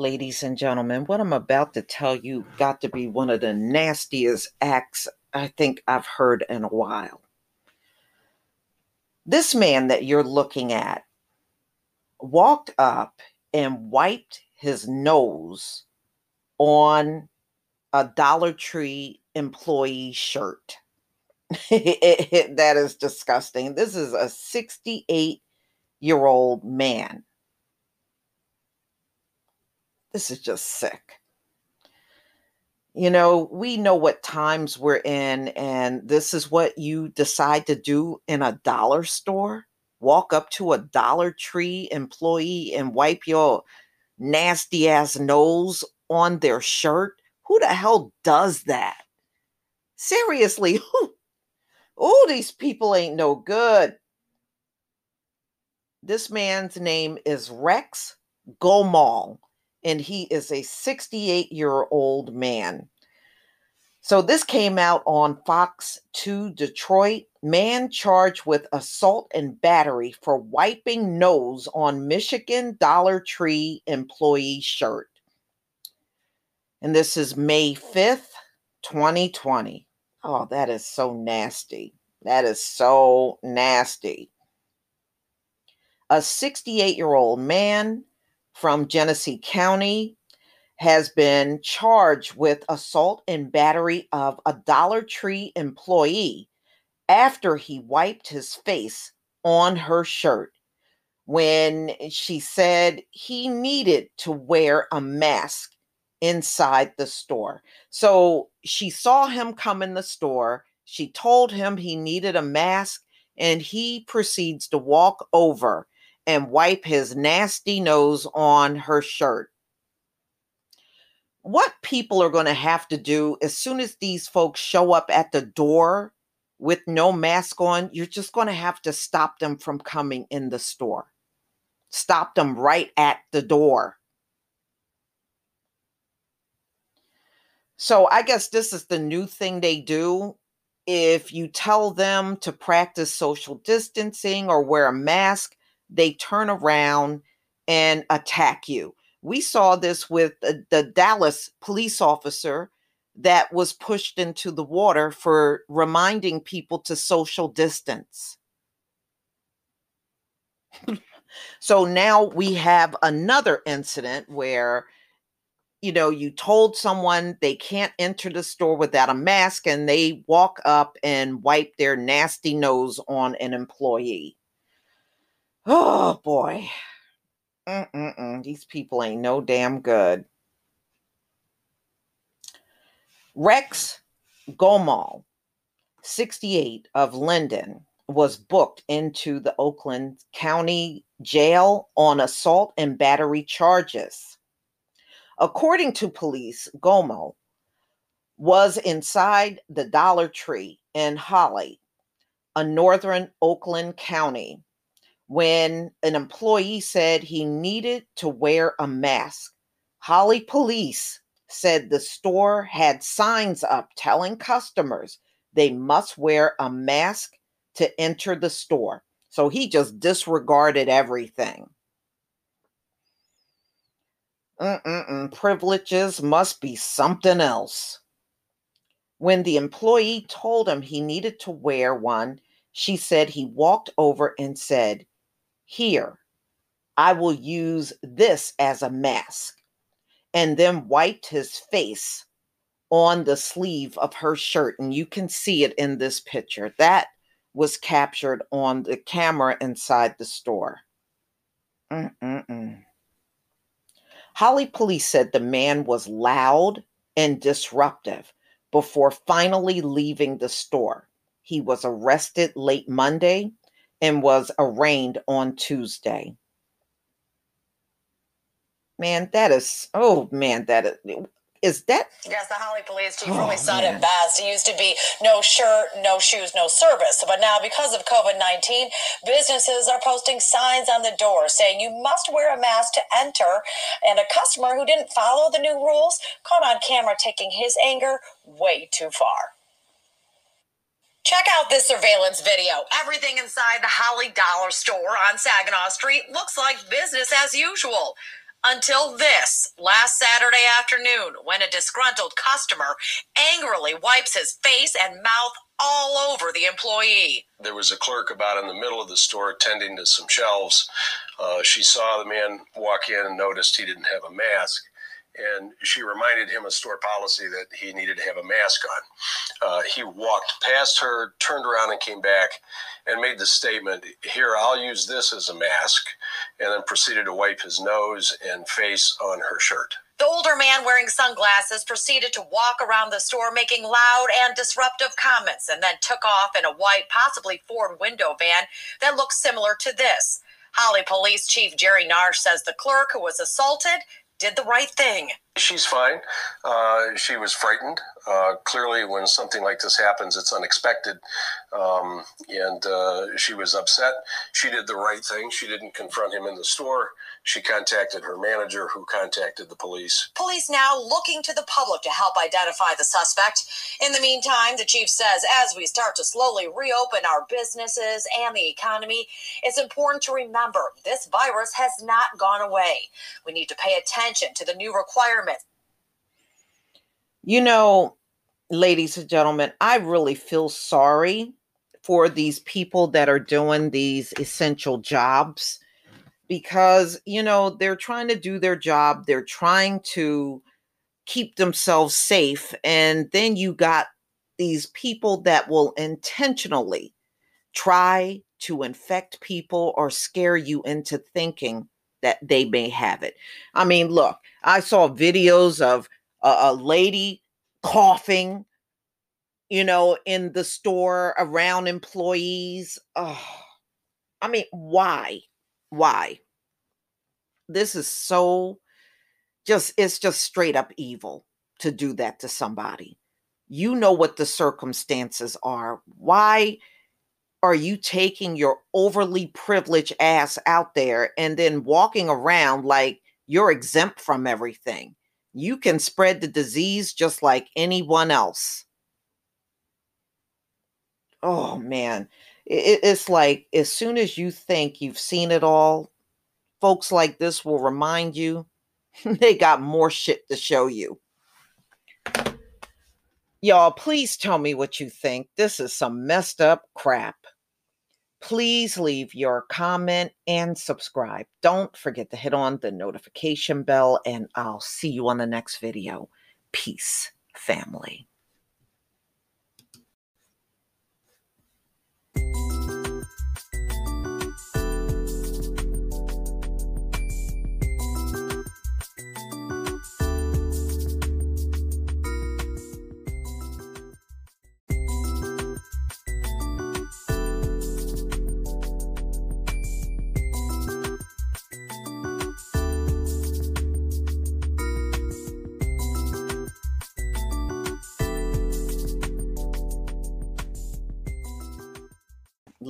Ladies and gentlemen, what I'm about to tell you got to be one of the nastiest acts I think I've heard in a while. This man that you're looking at walked up and wiped his nose on a Dollar Tree employee shirt. that is disgusting. This is a 68 year old man this is just sick. You know, we know what times we're in, and this is what you decide to do in a dollar store. Walk up to a Dollar Tree employee and wipe your nasty ass nose on their shirt. Who the hell does that? Seriously, who? Oh, these people ain't no good. This man's name is Rex Gomall and he is a 68 year old man. So this came out on Fox 2 Detroit. Man charged with assault and battery for wiping nose on Michigan Dollar Tree employee shirt. And this is May 5th, 2020. Oh, that is so nasty. That is so nasty. A 68 year old man from Genesee County has been charged with assault and battery of a Dollar Tree employee after he wiped his face on her shirt when she said he needed to wear a mask inside the store. So she saw him come in the store. She told him he needed a mask, and he proceeds to walk over and wipe his nasty nose on her shirt. What people are going to have to do as soon as these folks show up at the door with no mask on, you're just going to have to stop them from coming in the store. Stop them right at the door. So I guess this is the new thing they do. If you tell them to practice social distancing or wear a mask, they turn around and attack you. We saw this with the, the Dallas police officer that was pushed into the water for reminding people to social distance. so now we have another incident where you know you told someone they can't enter the store without a mask and they walk up and wipe their nasty nose on an employee Oh boy. Mm-mm-mm. These people ain't no damn good. Rex Gomall, 68 of Linden, was booked into the Oakland County Jail on assault and battery charges. According to police, Gomo was inside the Dollar Tree in Holly, a northern Oakland county, when an employee said he needed to wear a mask. Holly police said the store had signs up telling customers they must wear a mask to enter the store. So he just disregarded everything. Mm-mm-mm. Privileges must be something else. When the employee told him he needed to wear one, she said he walked over and said, here, I will use this as a mask, and then wiped his face on the sleeve of her shirt, and you can see it in this picture. That was captured on the camera inside the store. Mm-mm-mm. Holly police said the man was loud and disruptive before finally leaving the store. He was arrested late Monday and was arraigned on Tuesday. Man, that is, oh man, that is, is that? Yes, the Holly Police Chief oh, really said it best. It used to be no shirt, no shoes, no service. But now, because of COVID 19, businesses are posting signs on the door saying you must wear a mask to enter. And a customer who didn't follow the new rules caught on camera taking his anger way too far. Check out this surveillance video. Everything inside the Holly Dollar store on Saginaw Street looks like business as usual until this last Saturday afternoon when a disgruntled customer angrily wipes his face and mouth all over the employee. There was a clerk about in the middle of the store tending to some shelves. Uh, she saw the man walk in and noticed he didn't have a mask and she reminded him of store policy that he needed to have a mask on. Uh, he walked past her, turned around, and came back and made the statement, Here, I'll use this as a mask, and then proceeded to wipe his nose and face on her shirt. The older man wearing sunglasses proceeded to walk around the store making loud and disruptive comments and then took off in a white, possibly Ford window van that looks similar to this. Holly Police Chief Jerry Narsh says the clerk who was assaulted did the right thing. She's fine. Uh, she was frightened. Uh, clearly, when something like this happens, it's unexpected. Um, and uh, she was upset. She did the right thing. She didn't confront him in the store. She contacted her manager, who contacted the police. Police now looking to the public to help identify the suspect. In the meantime, the chief says as we start to slowly reopen our businesses and the economy, it's important to remember this virus has not gone away. We need to pay attention to the new requirements. You know, ladies and gentlemen, I really feel sorry for these people that are doing these essential jobs because you know they're trying to do their job they're trying to keep themselves safe and then you got these people that will intentionally try to infect people or scare you into thinking that they may have it. I mean look i saw videos of a, a lady coughing you know in the store around employees. Oh i mean why why? This is so just, it's just straight up evil to do that to somebody. You know what the circumstances are. Why are you taking your overly privileged ass out there and then walking around like you're exempt from everything? You can spread the disease just like anyone else. Oh man, it, it's like as soon as you think you've seen it all, folks like this will remind you they got more shit to show you. Y'all, please tell me what you think. This is some messed up crap. Please leave your comment and subscribe. Don't forget to hit on the notification bell, and I'll see you on the next video. Peace, family.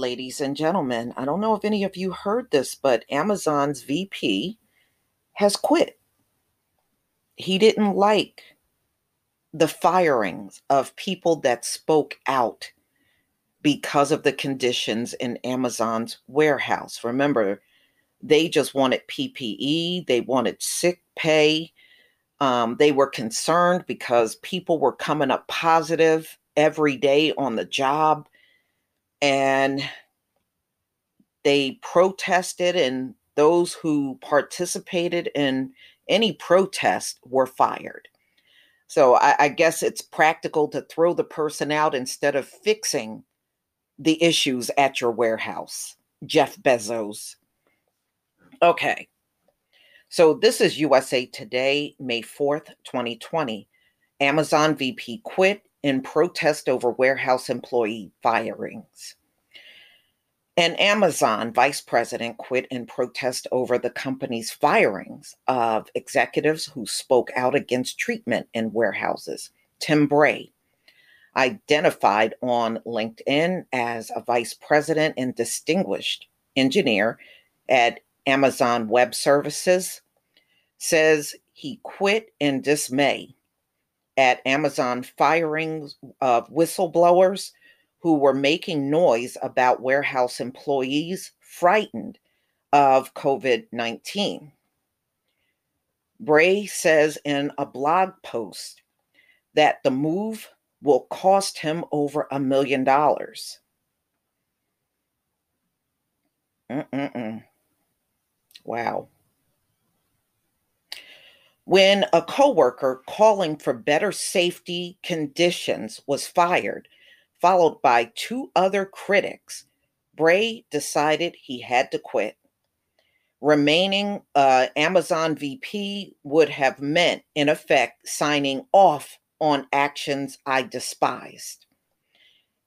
Ladies and gentlemen. I don't know if any of you heard this, but Amazon's VP has quit. He didn't like the firings of people that spoke out because of the conditions in Amazon's warehouse. Remember, they just wanted PPE, they wanted sick pay. Um, they were concerned because people were coming up positive every day on the job and they protested and those who participated in any protest were fired. So I, I guess it's practical to throw the person out instead of fixing the issues at your warehouse. Jeff Bezos. Okay. So this is USA Today, May 4th, 2020. Amazon VP quit in protest over warehouse employee firings. An Amazon vice president quit in protest over the company's firings of executives who spoke out against treatment in warehouses. Tim Bray, identified on LinkedIn as a vice president and distinguished engineer at Amazon Web Services, says he quit in dismay at Amazon firing of whistleblowers who were making noise about warehouse employees frightened of COVID 19. Bray says in a blog post that the move will cost him over a million dollars. Wow. When a coworker calling for better safety conditions was fired, followed by two other critics, Bray decided he had to quit. Remaining uh, Amazon VP would have meant, in effect, signing off on actions I despised.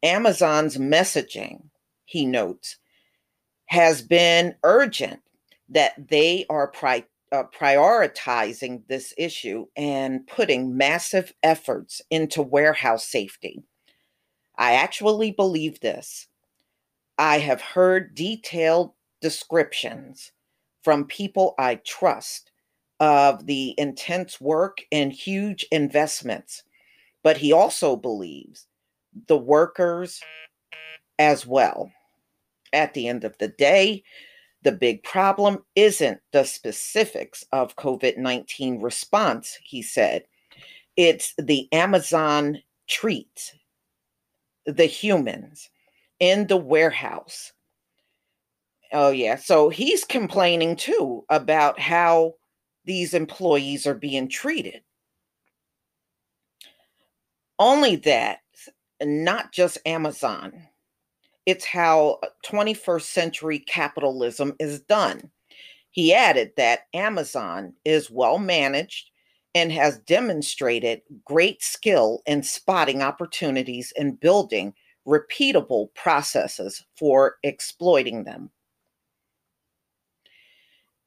Amazon's messaging, he notes, has been urgent that they are pri- uh, prioritizing this issue and putting massive efforts into warehouse safety. I actually believe this. I have heard detailed descriptions from people I trust of the intense work and huge investments, but he also believes the workers as well. At the end of the day, the big problem isn't the specifics of COVID 19 response, he said. It's the Amazon treat the humans in the warehouse. Oh, yeah. So he's complaining too about how these employees are being treated. Only that, not just Amazon, it's how 21st century capitalism is done. He added that Amazon is well managed and has demonstrated great skill in spotting opportunities and building repeatable processes for exploiting them.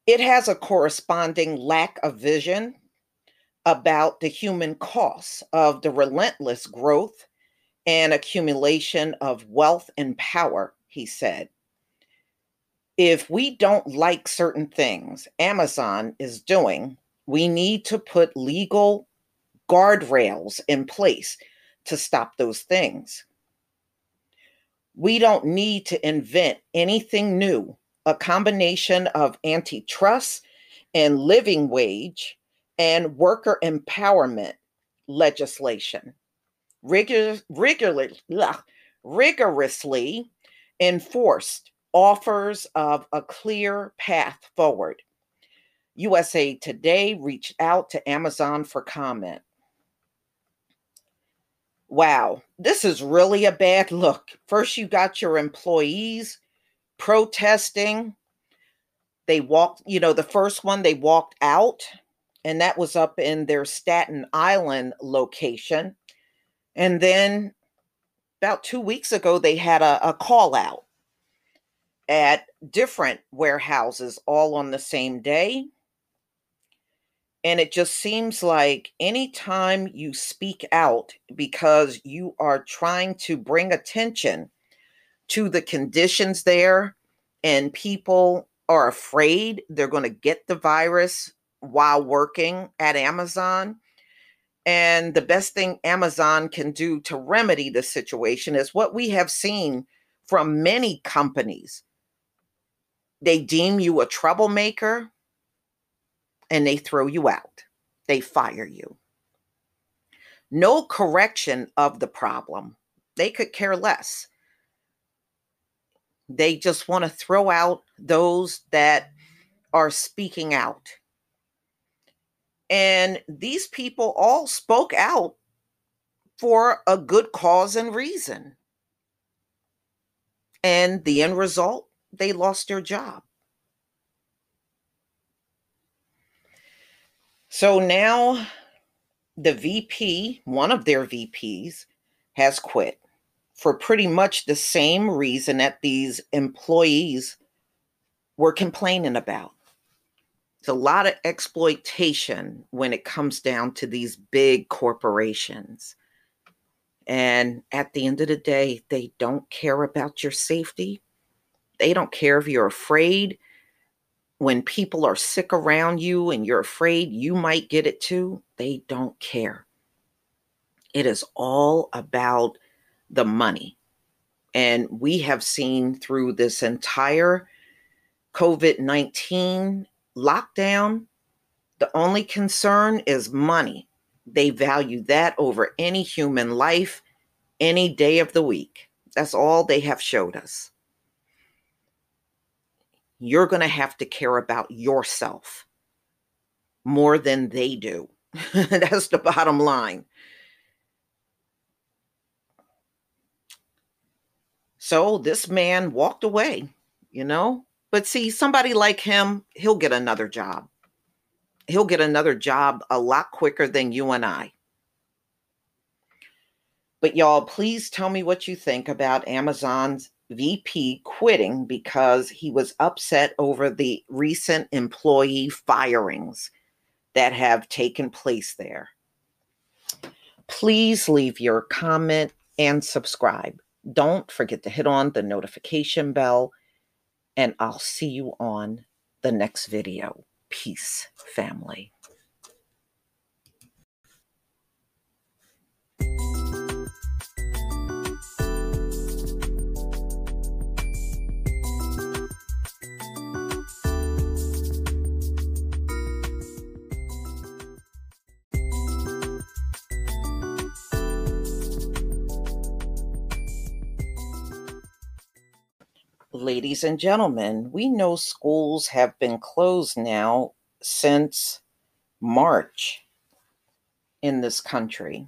It has a corresponding lack of vision about the human costs of the relentless growth and accumulation of wealth and power, he said. If we don't like certain things Amazon is doing, we need to put legal guardrails in place to stop those things. We don't need to invent anything new a combination of antitrust and living wage and worker empowerment legislation rigor, rigorously, rigorously enforced offers of a clear path forward. USA Today reached out to Amazon for comment. Wow, this is really a bad look. First, you got your employees protesting. They walked, you know, the first one they walked out, and that was up in their Staten Island location. And then about two weeks ago, they had a, a call out at different warehouses all on the same day. And it just seems like anytime you speak out because you are trying to bring attention to the conditions there, and people are afraid they're going to get the virus while working at Amazon. And the best thing Amazon can do to remedy the situation is what we have seen from many companies. They deem you a troublemaker and they throw you out, they fire you. No correction of the problem. They could care less. They just want to throw out those that are speaking out. And these people all spoke out for a good cause and reason. And the end result, they lost their job. So now the VP, one of their VPs, has quit for pretty much the same reason that these employees were complaining about. It's a lot of exploitation when it comes down to these big corporations. And at the end of the day, they don't care about your safety. They don't care if you're afraid when people are sick around you and you're afraid you might get it too. They don't care. It is all about the money. And we have seen through this entire COVID 19 lockdown, the only concern is money. They value that over any human life, any day of the week. That's all they have showed us. You're going to have to care about yourself more than they do. That's the bottom line. So this man walked away, you know? But see, somebody like him, he'll get another job. He'll get another job a lot quicker than you and I. But y'all, please tell me what you think about Amazon's VP quitting because he was upset over the recent employee firings that have taken place there. Please leave your comment and subscribe. Don't forget to hit on the notification bell, and I'll see you on the next video. Peace, family. Ladies and gentlemen, we know schools have been closed now since March in this country.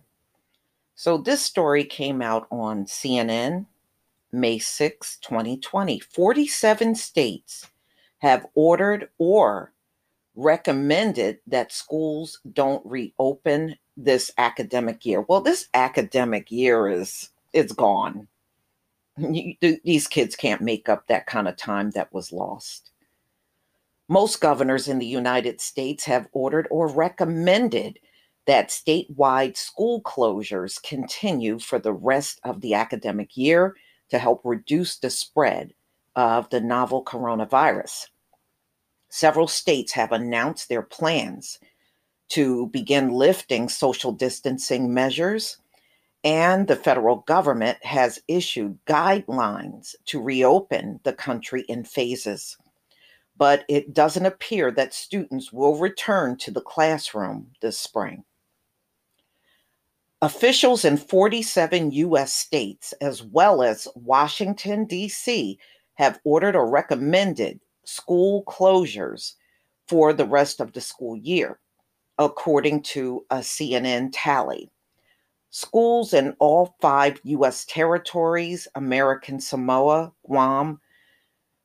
So, this story came out on CNN May 6, 2020. 47 states have ordered or recommended that schools don't reopen this academic year. Well, this academic year is it's gone these kids can't make up that kind of time that was lost. Most governors in the United States have ordered or recommended that statewide school closures continue for the rest of the academic year to help reduce the spread of the novel coronavirus. Several states have announced their plans to begin lifting social distancing measures and the federal government has issued guidelines to reopen the country in phases. But it doesn't appear that students will return to the classroom this spring. Officials in 47 U.S. states, as well as Washington, D.C., have ordered or recommended school closures for the rest of the school year, according to a CNN tally. Schools in all five U.S. territories, American Samoa, Guam.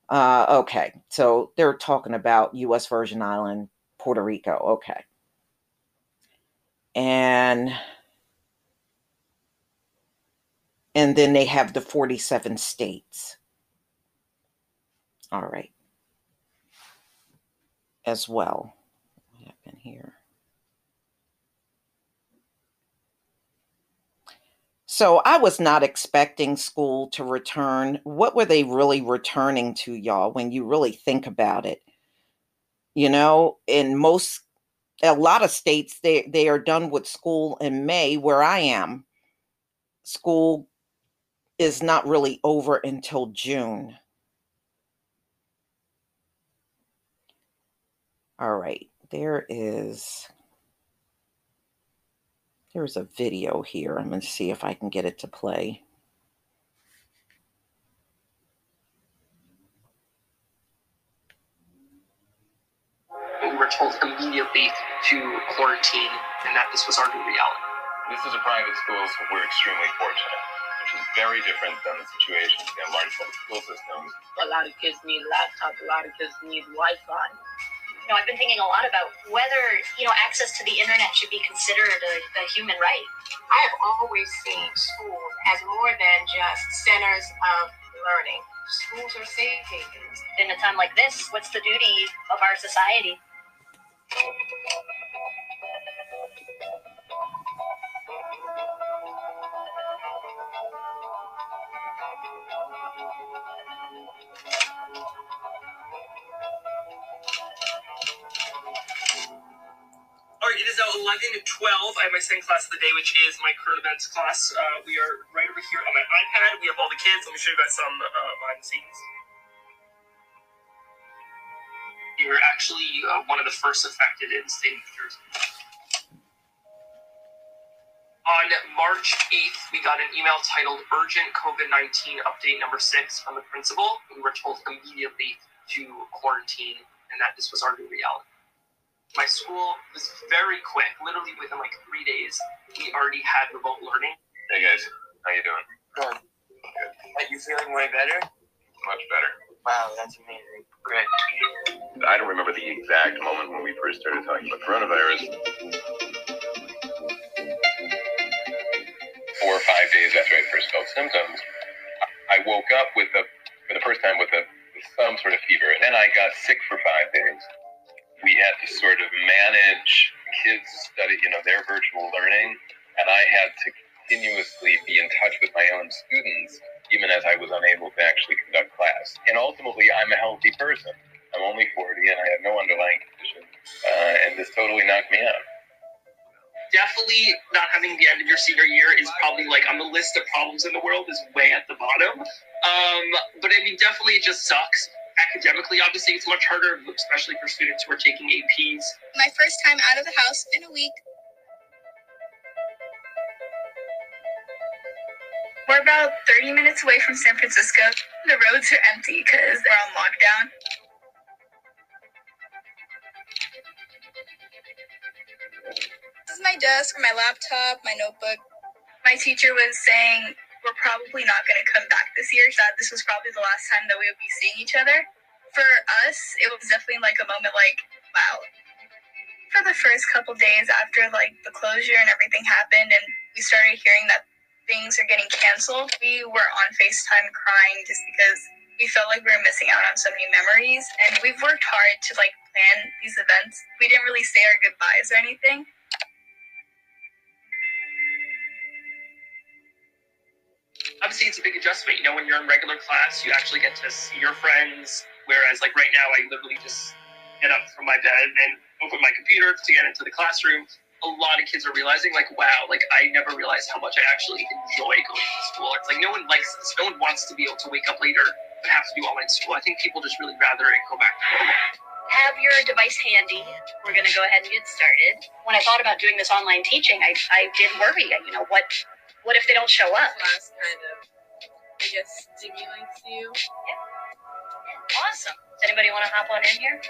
Uh, okay, so they're talking about U.S. Virgin Island, Puerto Rico. Okay. And and then they have the 47 states. All right. As well. What happened here? So I was not expecting school to return. What were they really returning to, y'all, when you really think about it? You know, in most, a lot of states, they, they are done with school in May, where I am. School is not really over until June. All right, there is there's a video here. I'm going to see if I can get it to play. we were told immediately to quarantine and that this was our new reality. This is a private school, so we're extremely fortunate, which is very different than the situation in large public school systems. A lot of kids need laptops, a lot of kids need Wi Fi. You know, I've been thinking a lot about whether, you know, access to the internet should be considered a, a human right. I have always seen schools as more than just centers of learning. Schools are safe havens. In a time like this, what's the duty of our society? It is now 11 to 12. I have my second class of the day, which is my current events class. Uh, we are right over here on my iPad. We have all the kids. Let me show you guys some uh, behind the scenes. You were actually uh, one of the first affected in the state of New Jersey. On March 8th, we got an email titled Urgent COVID 19 Update Number 6 from the principal. We were told immediately to quarantine and that this was our new reality. My school was very quick, literally within like three days, we already had remote learning. Hey guys, how you doing? Good. Are you feeling way better? Much better. Wow, that's amazing. Great. I don't remember the exact moment when we first started talking about coronavirus. Four or five days after I first felt symptoms, I woke up with a, for the first time with a some sort of fever, and then I got sick for five days. We had to sort of manage kids study, you know, their virtual learning, and I had to continuously be in touch with my own students, even as I was unable to actually conduct class. And ultimately, I'm a healthy person. I'm only 40 and I have no underlying condition, uh, and this totally knocked me out. Definitely not having the end of your senior year is probably like on the list of problems in the world is way at the bottom. Um, but I mean, definitely it just sucks. Academically, obviously, it's much harder, especially for students who are taking APs. My first time out of the house in a week. We're about 30 minutes away from San Francisco. The roads are empty because they're on lockdown. This is my desk, my laptop, my notebook. My teacher was saying we're probably not going to come back this year. That this was probably the last time that we would be seeing each other. For us, it was definitely like a moment like, wow. For the first couple days after like the closure and everything happened, and we started hearing that things are getting canceled, we were on FaceTime crying just because we felt like we were missing out on so many memories. And we've worked hard to like plan these events. We didn't really say our goodbyes or anything. Obviously it's a big adjustment. You know, when you're in regular class, you actually get to see your friends. Whereas, like right now, I literally just get up from my bed and open my computer to get into the classroom. A lot of kids are realizing, like, wow, like I never realized how much I actually enjoy going to school. It's like no one likes this. No one wants to be able to wake up later and have to do online school. I think people just really rather it go back to. Have your device handy. We're going to go ahead and get started. When I thought about doing this online teaching, I, I did worry. You know, what what if they don't show up? Class kind of, I guess, stimulates you. Yeah. Awesome. Does anybody want to hop on in here?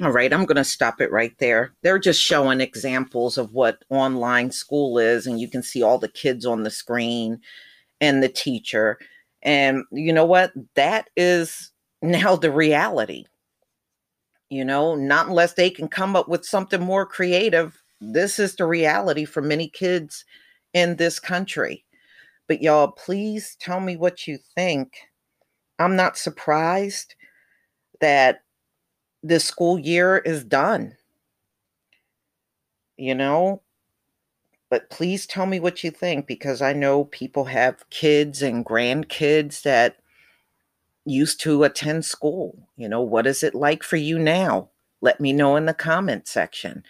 All right, I'm going to stop it right there. They're just showing examples of what online school is, and you can see all the kids on the screen and the teacher. And you know what? That is now the reality. You know, not unless they can come up with something more creative. This is the reality for many kids in this country. But y'all, please tell me what you think. I'm not surprised that this school year is done. You know, but please tell me what you think because I know people have kids and grandkids that used to attend school. You know, what is it like for you now? Let me know in the comment section.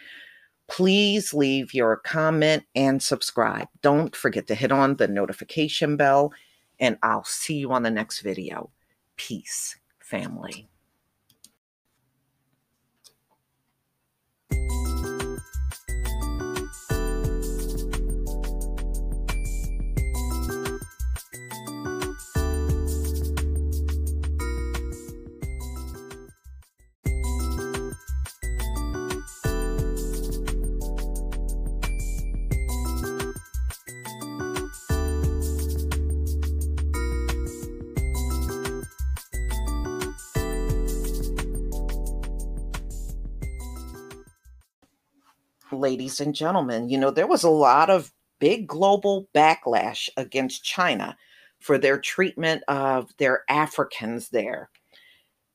Please leave your comment and subscribe. Don't forget to hit on the notification bell, and I'll see you on the next video. Peace, family. Ladies and gentlemen. You know, there was a lot of big global backlash against China for their treatment of their Africans there.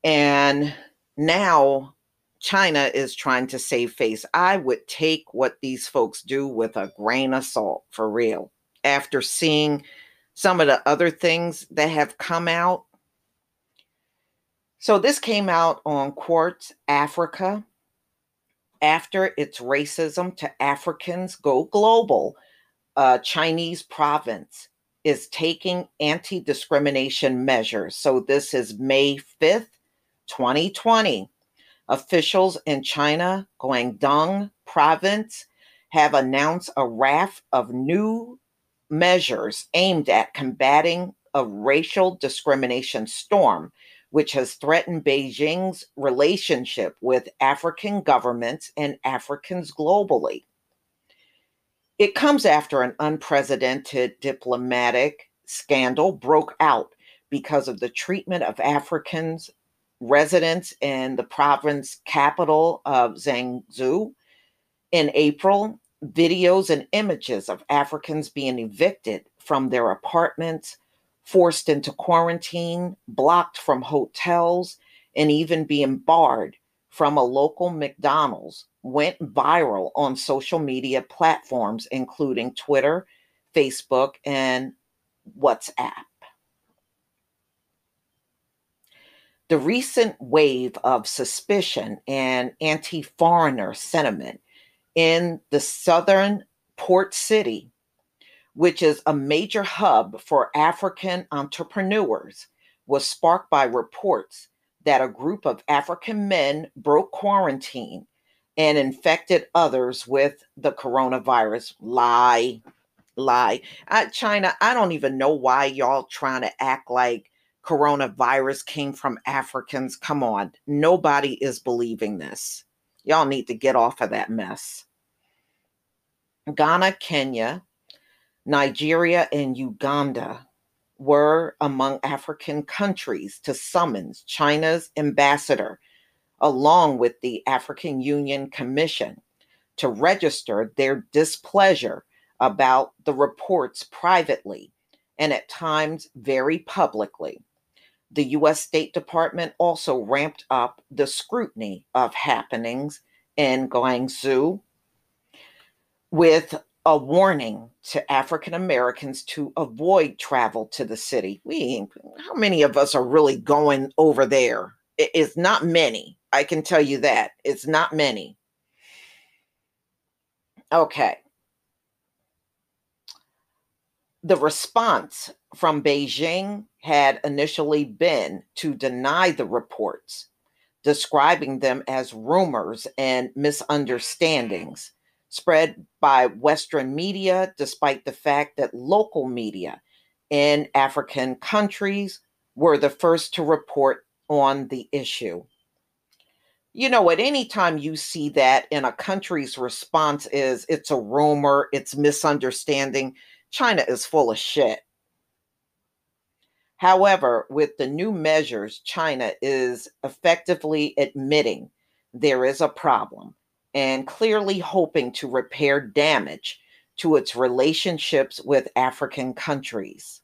And now China is trying to save face. I would take what these folks do with a grain of salt for real. After seeing some of the other things that have come out. So, this came out on Quartz Africa after its racism to Africans go global. A Chinese province is taking anti discrimination measures. So, this is May 5th, 2020. Officials in China, Guangdong province, have announced a raft of new measures aimed at combating a racial discrimination storm, which has threatened Beijing's relationship with African governments and Africans globally. It comes after an unprecedented diplomatic scandal broke out because of the treatment of Africans residents in the province capital of Guangzhou. In April, videos and images of Africans being evicted from their apartments, forced into quarantine, blocked from hotels, and even being barred from a local McDonald's went viral on social media platforms, including Twitter, Facebook, and WhatsApp. The recent wave of suspicion and anti foreigner sentiment in the southern port city, which is a major hub for African entrepreneurs, was sparked by reports that a group of African men broke quarantine and infected others with the coronavirus. Lie, lie. Uh, China, I don't even know why y'all trying to act like coronavirus came from Africans. Come on. Nobody is believing this. Y'all need to get off of that mess. Ghana, Kenya, Nigeria, and Uganda were among African countries to summons China's ambassador, along with the African Union Commission, to register their displeasure about the reports privately and at times very publicly. The U.S. State Department also ramped up the scrutiny of happenings in Guangzhou with a warning to African Americans to avoid travel to the city. We, how many of us are really going over there? It's not many. I can tell you that. It's not many. Okay. The response from Beijing had initially been to deny the reports, describing them as rumors and misunderstandings spread by Western media, despite the fact that local media in African countries were the first to report on the issue. You know, at any time you see that in a country's response is it's a rumor, it's misunderstanding, China is full of shit. However, with the new measures, China is effectively admitting there is a problem and clearly hoping to repair damage to its relationships with African countries.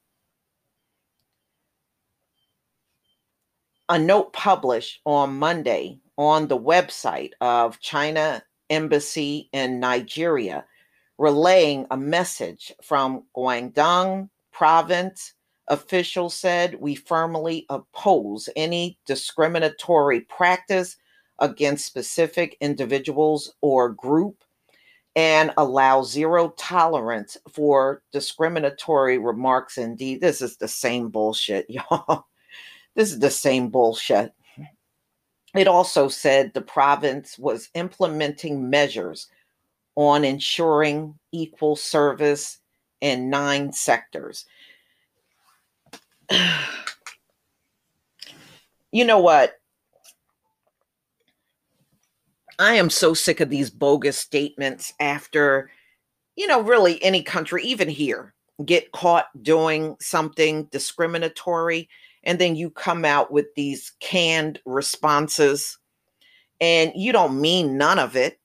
A note published on Monday on the website of China Embassy in Nigeria relaying a message from Guangdong province officials said we firmly oppose any discriminatory practice against specific individuals or group and allow zero tolerance for discriminatory remarks. Indeed this is the same bullshit y'all. This is the same bullshit. It also said the province was implementing measures on ensuring equal service in nine sectors. You know what? I am so sick of these bogus statements after, you know, really any country, even here, get caught doing something discriminatory. And then you come out with these canned responses and you don't mean none of it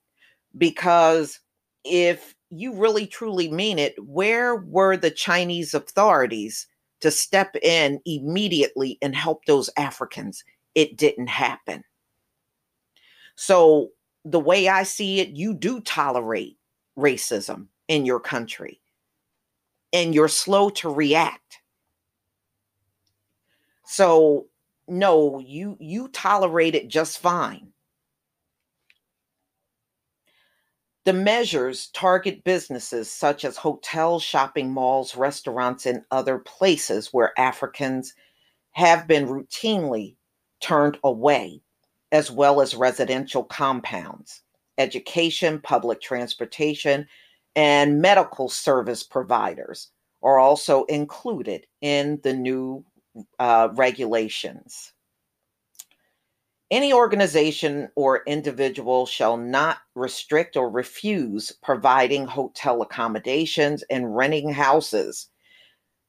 because if you really truly mean it, where were the Chinese authorities to step in immediately and help those Africans? It didn't happen. So, the way I see it, you do tolerate racism in your country and you're slow to react. So, no, you you tolerate it just fine. The measures target businesses such as hotels, shopping malls, restaurants, and other places where Africans have been routinely turned away, as well as residential compounds, education, public transportation, and medical service providers are also included in the new uh, regulations. Any organization or individual shall not restrict or refuse providing hotel accommodations and renting houses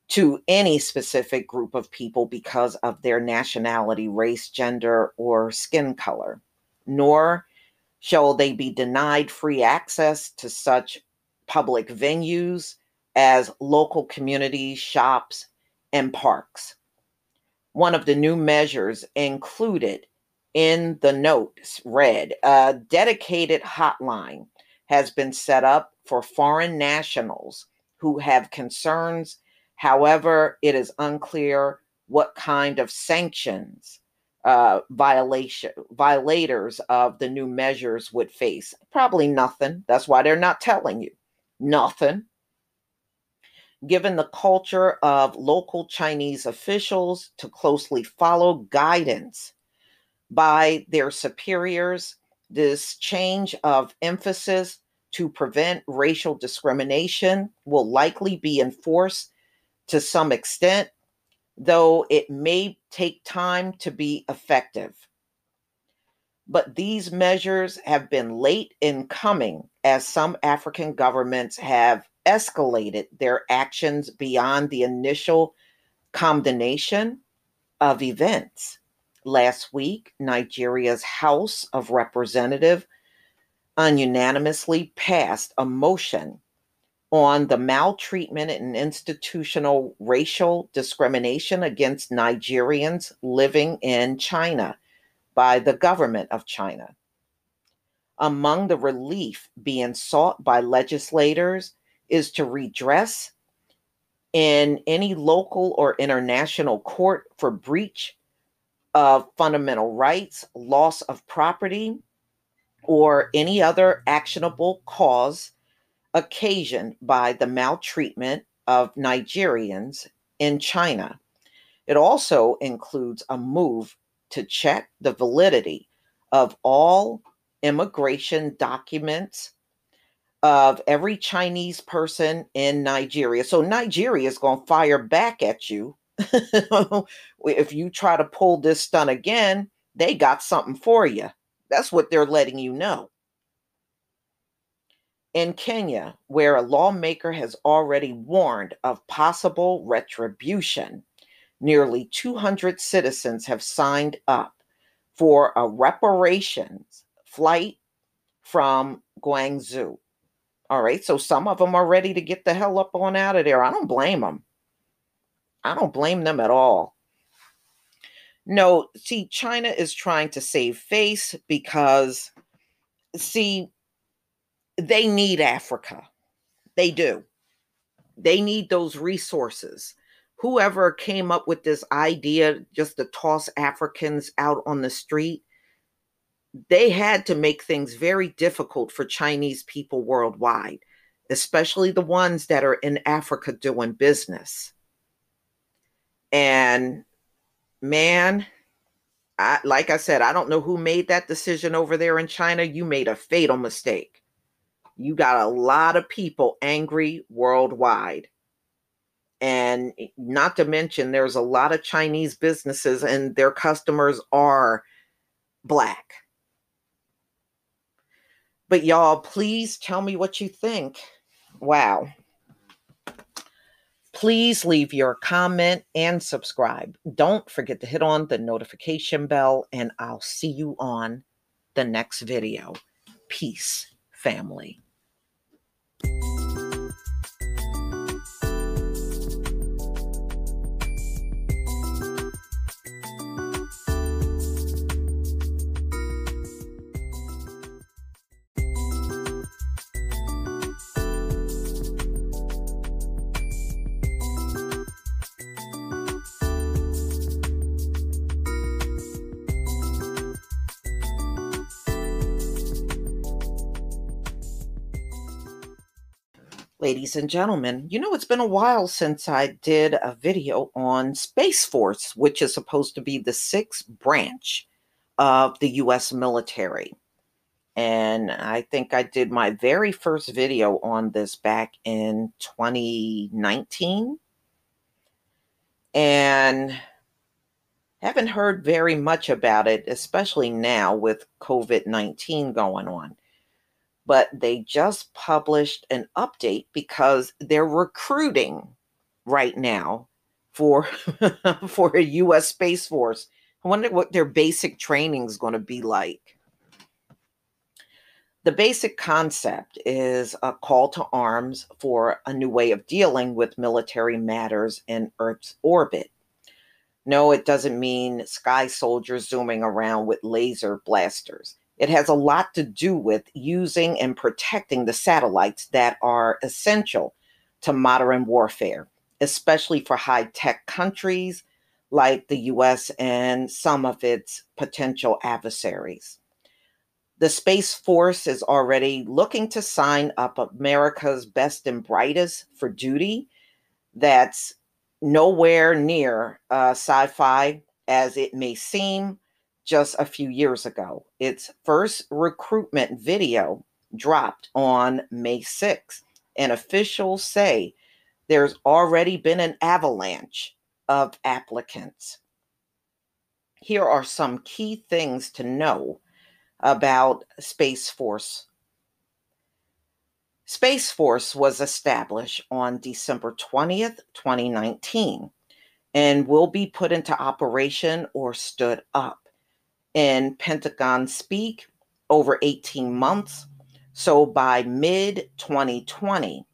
to any specific group of people because of their nationality, race, gender, or skin color, nor shall they be denied free access to such public venues as local communities, shops, and parks. One of the new measures included in the notes read a dedicated hotline has been set up for foreign nationals who have concerns. However, it is unclear what kind of sanctions uh, violation violators of the new measures would face. Probably nothing. That's why they're not telling you nothing. Given the culture of local Chinese officials to closely follow guidance by their superiors. This change of emphasis to prevent racial discrimination will likely be enforced to some extent, though it may take time to be effective. But these measures have been late in coming as some African governments have escalated their actions beyond the initial condemnation of events last week, Nigeria's House of Representatives unanimously passed a motion on the maltreatment and institutional racial discrimination against Nigerians living in China by the government of China. Among the relief being sought by legislators is to redress in any local or international court for breach of fundamental rights, loss of property, or any other actionable cause occasioned by the maltreatment of Nigerians in China. It also includes a move to check the validity of all immigration documents of every Chinese person in Nigeria. So Nigeria is going to fire back at you if you try to pull this stunt again, they got something for you. That's what they're letting you know. In Kenya, where a lawmaker has already warned of possible retribution, nearly 200 citizens have signed up for a reparations flight from Guangzhou. All right, so some of them are ready to get the hell up on out of there. I don't blame them. I don't blame them at all. No, see, China is trying to save face because, see, they need Africa. They do. They need those resources. Whoever came up with this idea just to toss Africans out on the street, they had to make things very difficult for Chinese people worldwide, especially the ones that are in Africa doing business. And man, I, like I said, I don't know who made that decision over there in China. You made a fatal mistake. You got a lot of people angry worldwide. And eh, not to mention, there's a lot of Chinese businesses, and their customers are black. But y'all, please tell me what you think. Wow. Please leave your comment and subscribe. Don't forget to hit on the notification bell, and I'll see you on the next video. Peace, family. Ladies and gentlemen, you know, it's been a while since I did a video on Space Force, which is supposed to be the sixth branch of the US military. And I think I did my very first video on this back in 2019. And haven't heard very much about it, especially now with COVID 19 going on but they just published an update because they're recruiting right now for for a US Space Force. I wonder what their basic training is going to be like. The basic concept is a call to arms for a new way of dealing with military matters in Earth's orbit. No, it doesn't mean sky soldiers zooming around with laser blasters. It has a lot to do with using and protecting the satellites that are essential to modern warfare, especially for high tech countries like the US and some of its potential adversaries. The Space Force is already looking to sign up America's best and brightest for duty. That's nowhere near uh, sci fi as it may seem just a few years ago. Its first recruitment video dropped on May 6th, and officials say there's already been an avalanche of applicants. Here are some key things to know about Space Force. Space Force was established on December 20th, 2019, and will be put into operation or stood up in Pentagon speak over 18 months. So by mid 2020,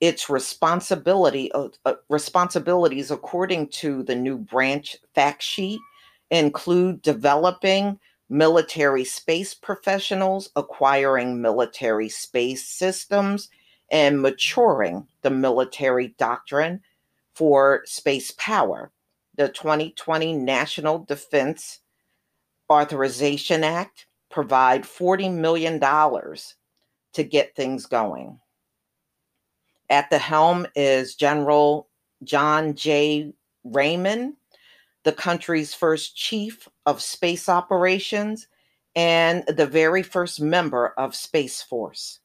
its responsibility uh, uh, responsibilities according to the new branch fact sheet include developing military space professionals, acquiring military space systems, and maturing the military doctrine for space power. The 2020 National Defense Authorization Act provide $40 million to get things going. At the helm is General John J. Raymond, the country's first chief of space operations and the very first member of Space Force.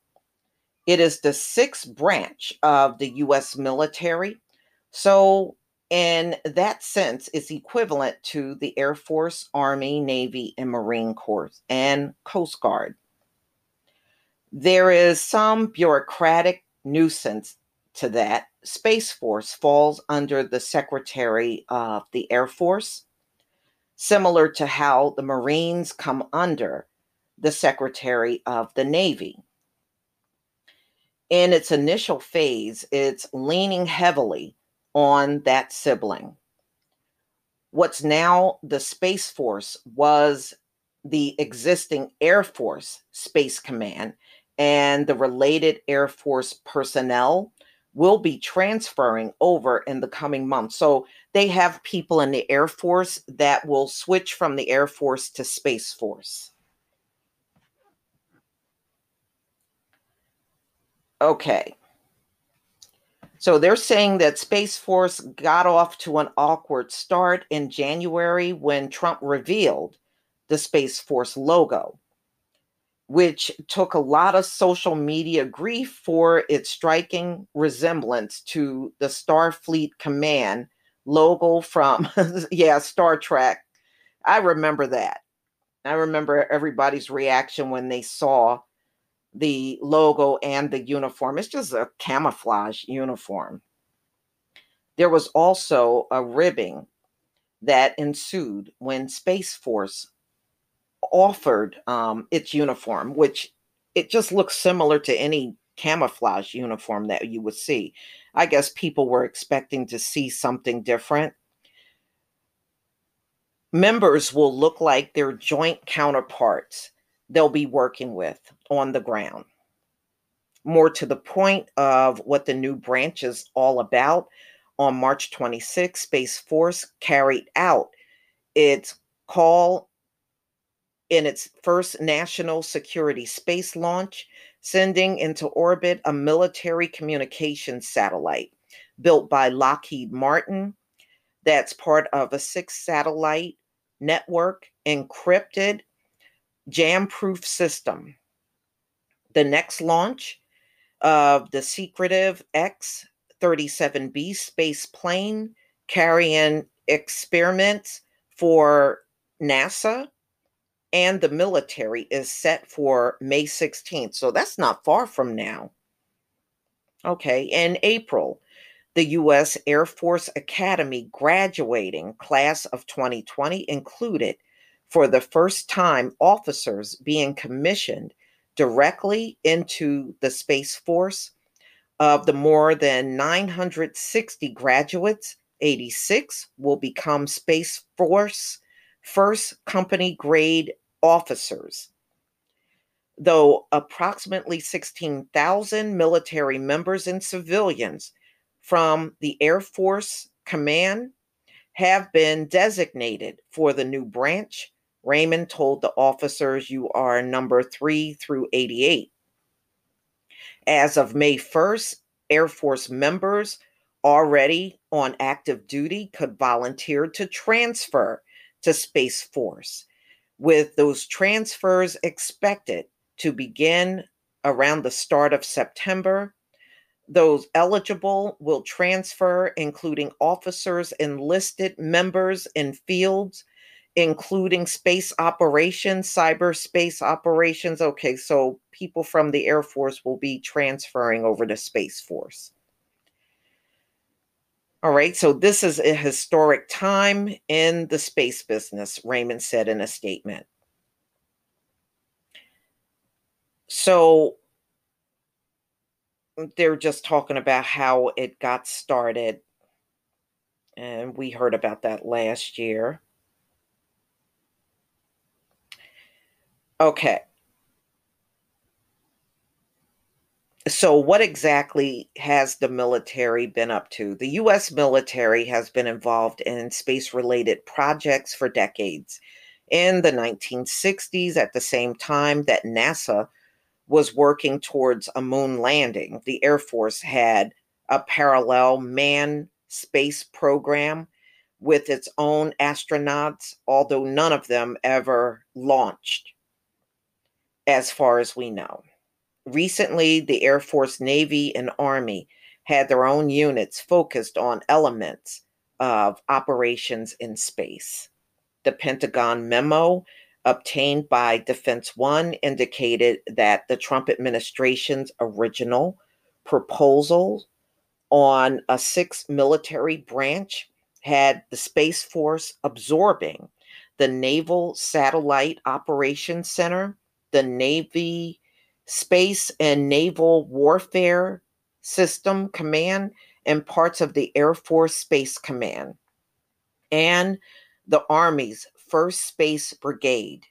It is the sixth branch of the U.S. military, so in that sense is equivalent to the Air Force, Army, Navy, and Marine Corps and Coast Guard. There is some bureaucratic nuisance to that. Space Force falls under the Secretary of the Air Force, similar to how the Marines come under the Secretary of the Navy. In its initial phase, it's leaning heavily on that sibling. What's now the Space Force was the existing Air Force Space Command, and the related Air Force personnel will be transferring over in the coming months. So they have people in the Air Force that will switch from the Air Force to Space Force. Okay. So they're saying that Space Force got off to an awkward start in January when Trump revealed the Space Force logo, which took a lot of social media grief for its striking resemblance to the Starfleet Command logo from, yeah, Star Trek. I remember that. I remember everybody's reaction when they saw the logo and the uniform. It's just a camouflage uniform. There was also a ribbing that ensued when Space Force offered um, its uniform, which it just looks similar to any camouflage uniform that you would see. I guess people were expecting to see something different. Members will look like their joint counterparts they'll be working with on the ground. More to the point of what the new branch is all about, on March 26, Space Force carried out its call in its first national security space launch sending into orbit a military communications satellite built by Lockheed Martin that's part of a six satellite network encrypted jam proof system. The next launch of the secretive X 37B space plane carrying experiments for NASA and the military is set for May 16th. So that's not far from now. Okay, in April, the U.S. Air Force Academy graduating class of 2020 included, for the first time, officers being commissioned directly into the Space Force. Of the more than 960 graduates, 86 will become Space Force first company grade officers. Though approximately 16,000 military members and civilians from the Air Force Command have been designated for the new branch. Raymond told the officers, You are number three through 88. As of May 1st, Air Force members already on active duty could volunteer to transfer to Space Force, with those transfers expected to begin around the start of September those eligible will transfer, including officers, enlisted members in fields, including space operations, cyberspace operations. Okay, so people from the Air Force will be transferring over to Space Force. All right, so this is a historic time in the space business, Raymond said in a statement. So, they're just talking about how it got started. And we heard about that last year. Okay. So, what exactly has the military been up to? The U.S. military has been involved in space related projects for decades. In the 1960s, at the same time that NASA was working towards a moon landing. The Air Force had a parallel manned space program with its own astronauts, although none of them ever launched, as far as we know. Recently, the Air Force, Navy, and Army had their own units focused on elements of operations in space. The Pentagon memo obtained by Defense One indicated that the Trump administration's original proposal on a sixth military branch had the Space Force absorbing the Naval Satellite Operations Center, the Navy Space and Naval Warfare System Command, and parts of the Air Force Space Command, and the Army's 1st Space Brigade,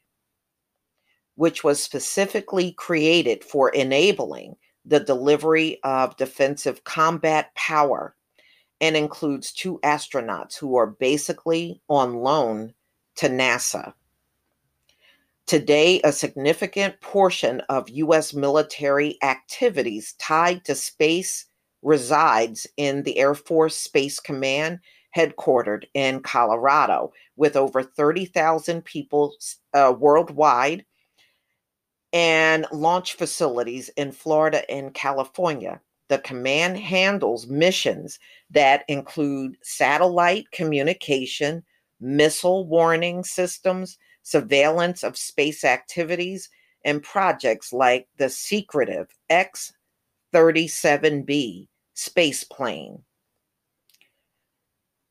which was specifically created for enabling the delivery of defensive combat power and includes two astronauts who are basically on loan to NASA. Today, a significant portion of U.S. military activities tied to space resides in the Air Force Space Command headquartered in Colorado with over 30,000 people uh, worldwide and launch facilities in Florida and California. The command handles missions that include satellite communication, missile warning systems, surveillance of space activities, and projects like the secretive X 37B space plane.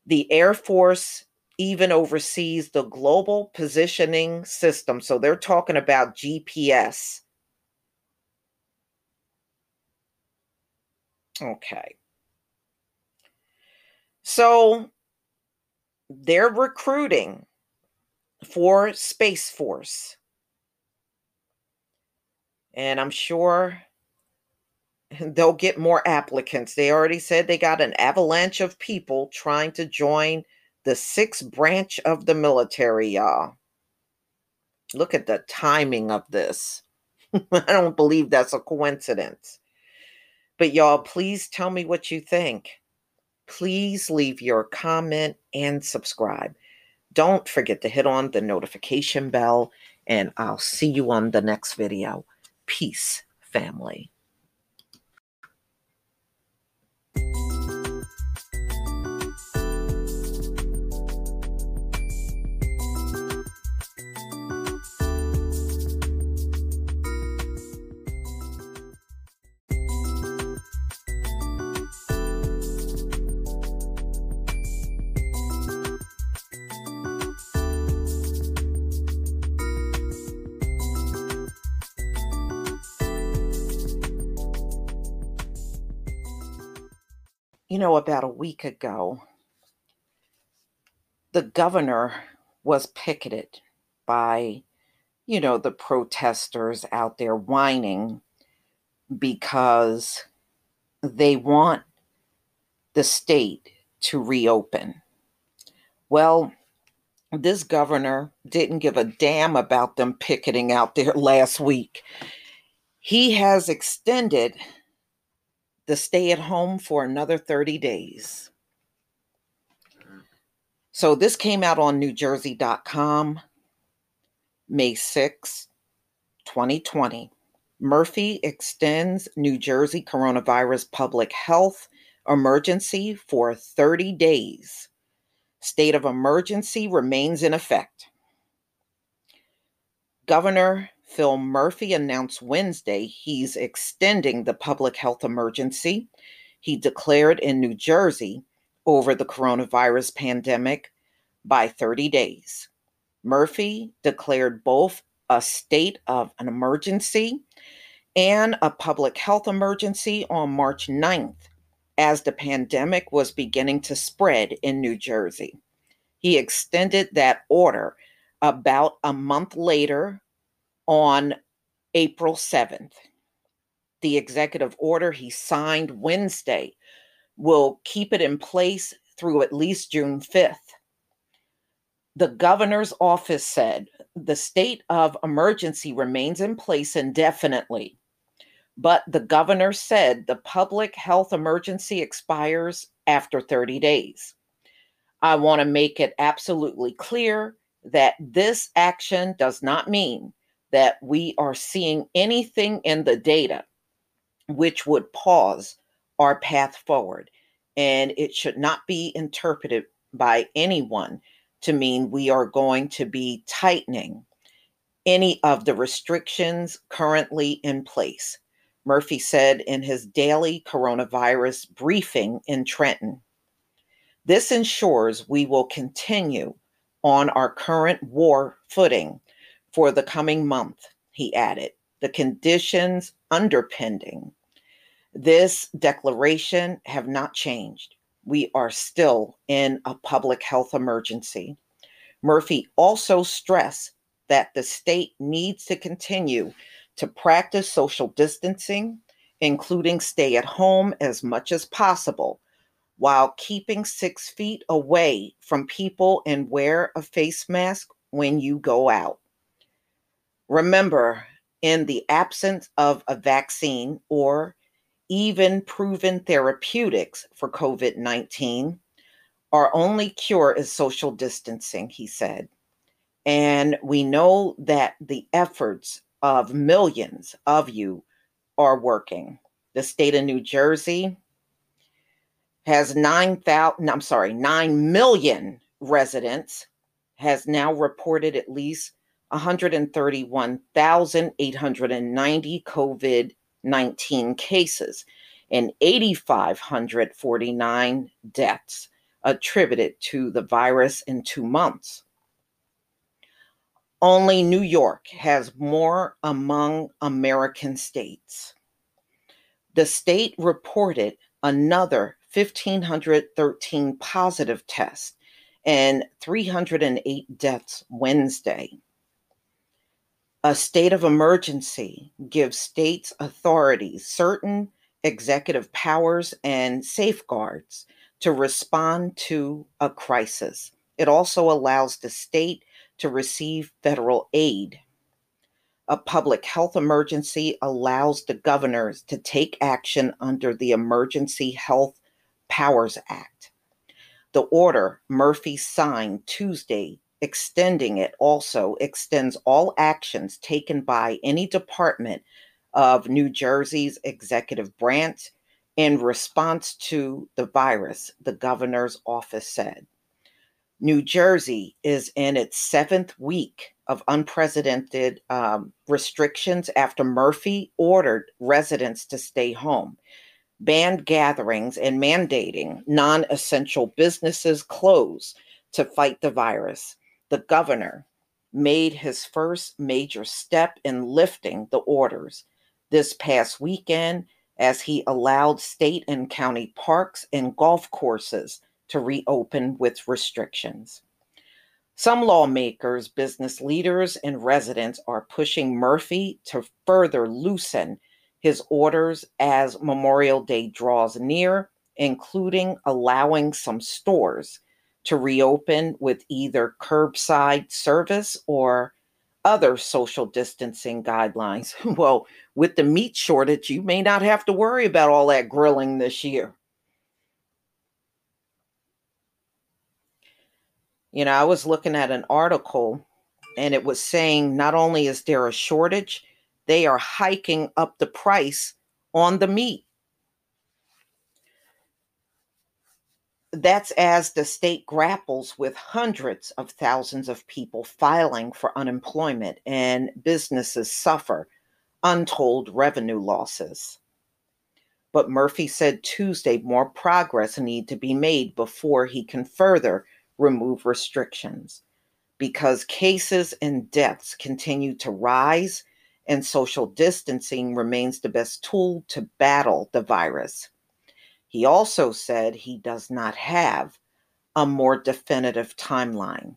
The Air Force even oversees the global positioning system. So they're talking about GPS. Okay. So they're recruiting for Space Force. And I'm sure they'll get more applicants. They already said they got an avalanche of people trying to join the sixth branch of the military, y'all. Look at the timing of this. I don't believe that's a coincidence. But y'all, please tell me what you think. Please leave your comment and subscribe. Don't forget to hit on the notification bell, and I'll see you on the next video. Peace, family. You know, about a week ago, the governor was picketed by, you know, the protesters out there whining because they want the state to reopen. Well, this governor didn't give a damn about them picketing out there last week. He has extended the stay at home for another 30 days. So this came out on NewJersey.com May 6, 2020. Murphy extends New Jersey coronavirus public health emergency for 30 days. State of emergency remains in effect. Governor Phil Murphy announced Wednesday he's extending the public health emergency he declared in New Jersey over the coronavirus pandemic by 30 days. Murphy declared both a state of an emergency and a public health emergency on March 9th as the pandemic was beginning to spread in New Jersey. He extended that order about a month later on April 7th. The executive order he signed Wednesday will keep it in place through at least June 5th. The governor's office said the state of emergency remains in place indefinitely, but the governor said the public health emergency expires after 30 days. I want to make it absolutely clear that this action does not mean that we are seeing anything in the data which would pause our path forward. And it should not be interpreted by anyone to mean we are going to be tightening any of the restrictions currently in place. Murphy said in his daily coronavirus briefing in Trenton. This ensures we will continue on our current war footing for the coming month, he added. The conditions underpinning this declaration have not changed. We are still in a public health emergency. Murphy also stressed that the state needs to continue to practice social distancing, including stay at home as much as possible, while keeping six feet away from people and wear a face mask when you go out. Remember, in the absence of a vaccine or even proven therapeutics for COVID 19, our only cure is social distancing, he said. And we know that the efforts of millions of you are working. The state of New Jersey has 9,000, I'm sorry, 9 million residents, has now reported at least 131,890 COVID 19 cases and 8,549 deaths attributed to the virus in two months. Only New York has more among American states. The state reported another 1,513 positive tests and 308 deaths Wednesday. A state of emergency gives states authorities certain executive powers and safeguards to respond to a crisis. It also allows the state to receive federal aid. A public health emergency allows the governors to take action under the Emergency Health Powers Act. The order Murphy signed Tuesday extending it also extends all actions taken by any department of New Jersey's executive branch in response to the virus, the governor's office said. New Jersey is in its seventh week of unprecedented um, restrictions after Murphy ordered residents to stay home, banned gatherings, and mandating non essential businesses close to fight the virus. The governor made his first major step in lifting the orders this past weekend as he allowed state and county parks and golf courses to reopen with restrictions. Some lawmakers, business leaders, and residents are pushing Murphy to further loosen his orders as Memorial Day draws near, including allowing some stores to reopen with either curbside service or other social distancing guidelines. Well, with the meat shortage, you may not have to worry about all that grilling this year. You know, I was looking at an article and it was saying not only is there a shortage, they are hiking up the price on the meat. That's as the state grapples with hundreds of thousands of people filing for unemployment and businesses suffer untold revenue losses. But Murphy said Tuesday more progress need to be made before he can further remove restrictions because cases and deaths continue to rise and social distancing remains the best tool to battle the virus. He also said he does not have a more definitive timeline.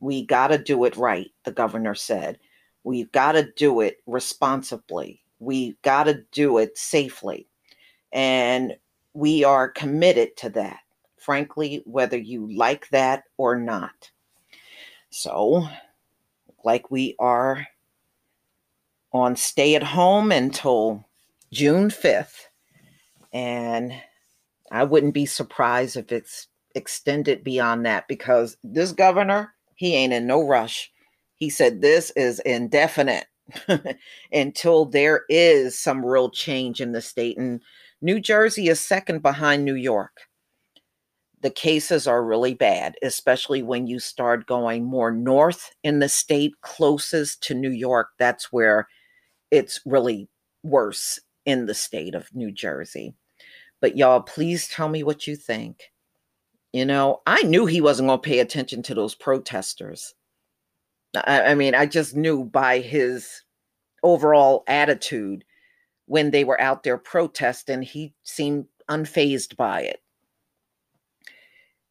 We got to do it right, the governor said. We've got to do it responsibly. We've got to do it safely. And we are committed to that, frankly, whether you like that or not. So, like we are on stay at home until June 5th. And I wouldn't be surprised if it's extended beyond that because this governor, he ain't in no rush. He said this is indefinite until there is some real change in the state. And New Jersey is second behind New York. The cases are really bad, especially when you start going more north in the state, closest to New York. That's where it's really worse in the state of New Jersey. But y'all, please tell me what you think. You know, I knew he wasn't going to pay attention to those protesters. I, I mean, I just knew by his overall attitude when they were out there protesting, he seemed unfazed by it.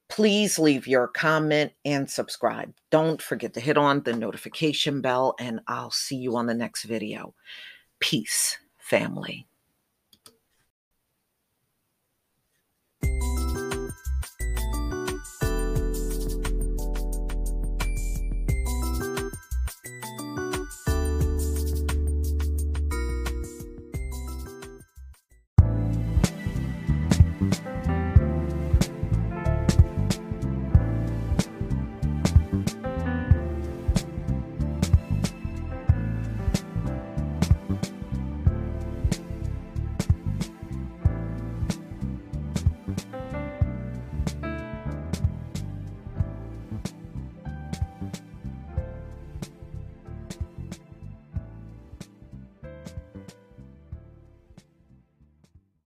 Please leave your comment and subscribe. Don't forget to hit on the notification bell, and I'll see you on the next video. Peace, family.